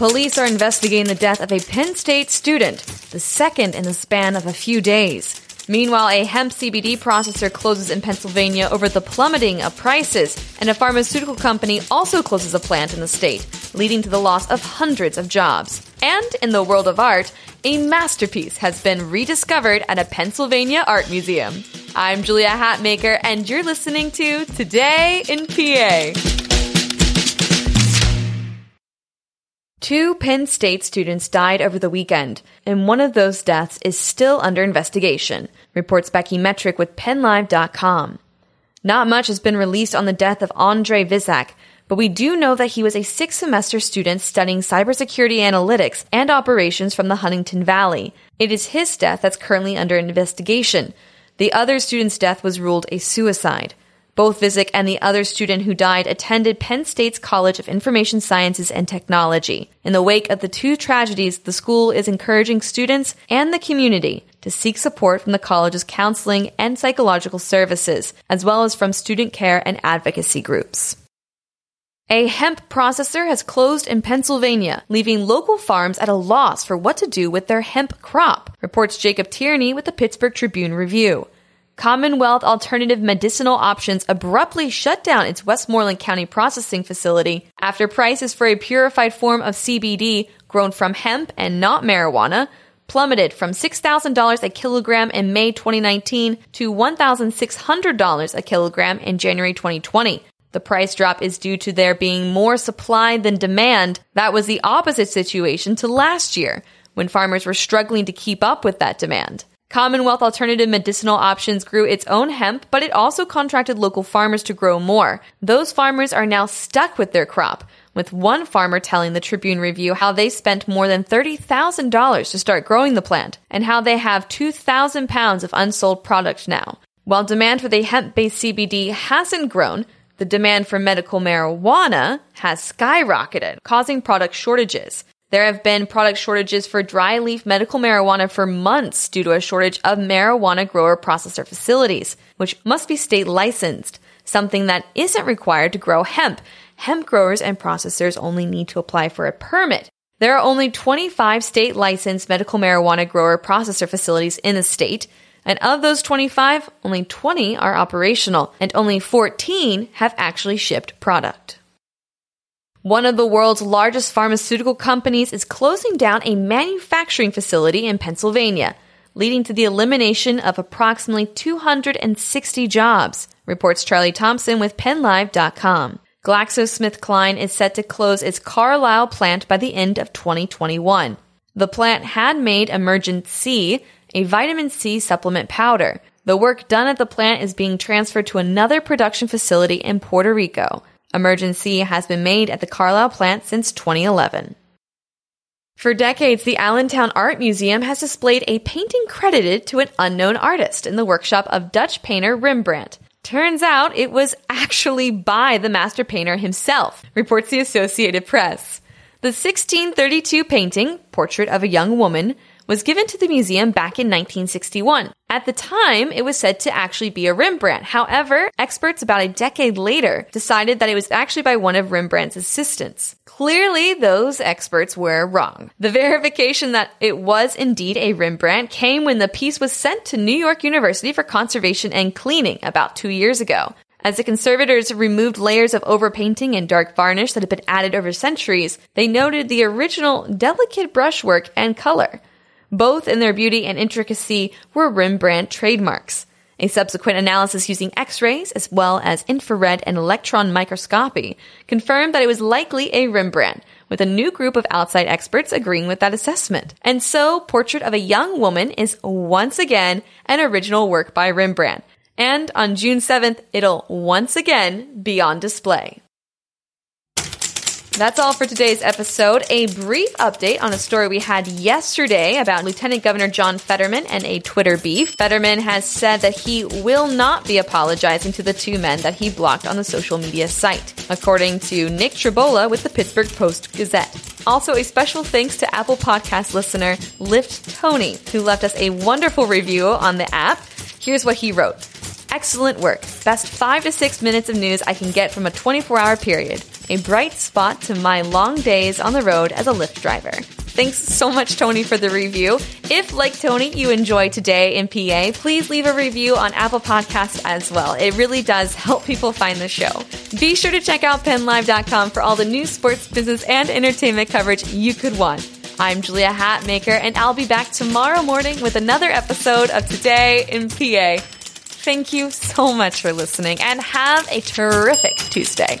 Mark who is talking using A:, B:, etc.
A: Police are investigating the death of a Penn State student, the second in the span of a few days. Meanwhile, a hemp CBD processor closes in Pennsylvania over the plummeting of prices, and a pharmaceutical company also closes a plant in the state, leading to the loss of hundreds of jobs. And in the world of art, a masterpiece has been rediscovered at a Pennsylvania art museum. I'm Julia Hatmaker, and you're listening to Today in PA. Two Penn State students died over the weekend, and one of those deaths is still under investigation, reports Becky Metrick with PennLive.com. Not much has been released on the death of Andre Vizak, but we do know that he was a six semester student studying cybersecurity analytics and operations from the Huntingdon Valley. It is his death that's currently under investigation. The other student's death was ruled a suicide. Both Vizak and the other student who died attended Penn State's College of Information Sciences and Technology. In the wake of the two tragedies, the school is encouraging students and the community to seek support from the college's counseling and psychological services, as well as from student care and advocacy groups. A hemp processor has closed in Pennsylvania, leaving local farms at a loss for what to do with their hemp crop, reports Jacob Tierney with the Pittsburgh Tribune Review. Commonwealth Alternative Medicinal Options abruptly shut down its Westmoreland County processing facility after prices for a purified form of CBD grown from hemp and not marijuana plummeted from $6,000 a kilogram in May 2019 to $1,600 a kilogram in January 2020. The price drop is due to there being more supply than demand. That was the opposite situation to last year, when farmers were struggling to keep up with that demand. Commonwealth Alternative Medicinal Options grew its own hemp, but it also contracted local farmers to grow more. Those farmers are now stuck with their crop, with one farmer telling the Tribune Review how they spent more than $30,000 to start growing the plant and how they have 2,000 pounds of unsold product now. While demand for the hemp based CBD hasn't grown, the demand for medical marijuana has skyrocketed, causing product shortages. There have been product shortages for dry leaf medical marijuana for months due to a shortage of marijuana grower processor facilities, which must be state licensed, something that isn't required to grow hemp. Hemp growers and processors only need to apply for a permit. There are only 25 state licensed medical marijuana grower processor facilities in the state, and of those 25, only 20 are operational, and only 14 have actually shipped product. One of the world's largest pharmaceutical companies is closing down a manufacturing facility in Pennsylvania, leading to the elimination of approximately 260 jobs, reports Charlie Thompson with PennLive.com. GlaxoSmithKline is set to close its Carlisle plant by the end of 2021. The plant had made Emergen-C, a vitamin C supplement powder. The work done at the plant is being transferred to another production facility in Puerto Rico. Emergen-C has been made at the Carlisle plant since 2011. For decades, the Allentown Art Museum has displayed a painting credited to an unknown artist in the workshop of Dutch painter Rembrandt. Turns out it was actually by the master painter himself, reports the Associated Press. The 1632 painting, Portrait of a Young Woman, was given to the museum back in 1961. At the time, it was said to actually be a Rembrandt. However, experts about a decade later decided that it was actually by one of Rembrandt's assistants. Clearly, those experts were wrong. The verification that it was indeed a Rembrandt came when the piece was sent to New York University for conservation and cleaning about two years ago. As the conservators removed layers of overpainting and dark varnish that had been added over centuries, they noted the original delicate brushwork and color. Both in their beauty and intricacy were Rembrandt trademarks. A subsequent analysis using X-rays as well as infrared and electron microscopy confirmed that it was likely a Rembrandt, with a new group of outside experts agreeing with that assessment. And so, Portrait of a Young Woman is once again an original work by Rembrandt. And on June 7th, it'll once again be on display. That's all for today's episode. A brief update on a story we had yesterday about Lieutenant Governor John Fetterman and a Twitter beef. Fetterman has said that he will not be apologizing to the two men that he blocked on the social media site, according to Nick Trombola with the Pittsburgh Post Gazette. Also, a special thanks to Apple Podcast listener Lyft Tony, who left us a wonderful review on the app. Here's what he wrote. Excellent work. Best five to six minutes of news I can get from a 24 hour period. A bright spot to my long days on the road as a Lyft driver. Thanks so much, Tony, for the review. If, like Tony, you enjoy today in PA, please leave a review on Apple Podcasts as well. It really does help people find the show. Be sure to check out PennLive.com for all the news, sports, business, and entertainment coverage you could want. I'm Julia Hatmaker, and I'll be back tomorrow morning with another episode of Today in PA. Thank you so much for listening and have a terrific Tuesday.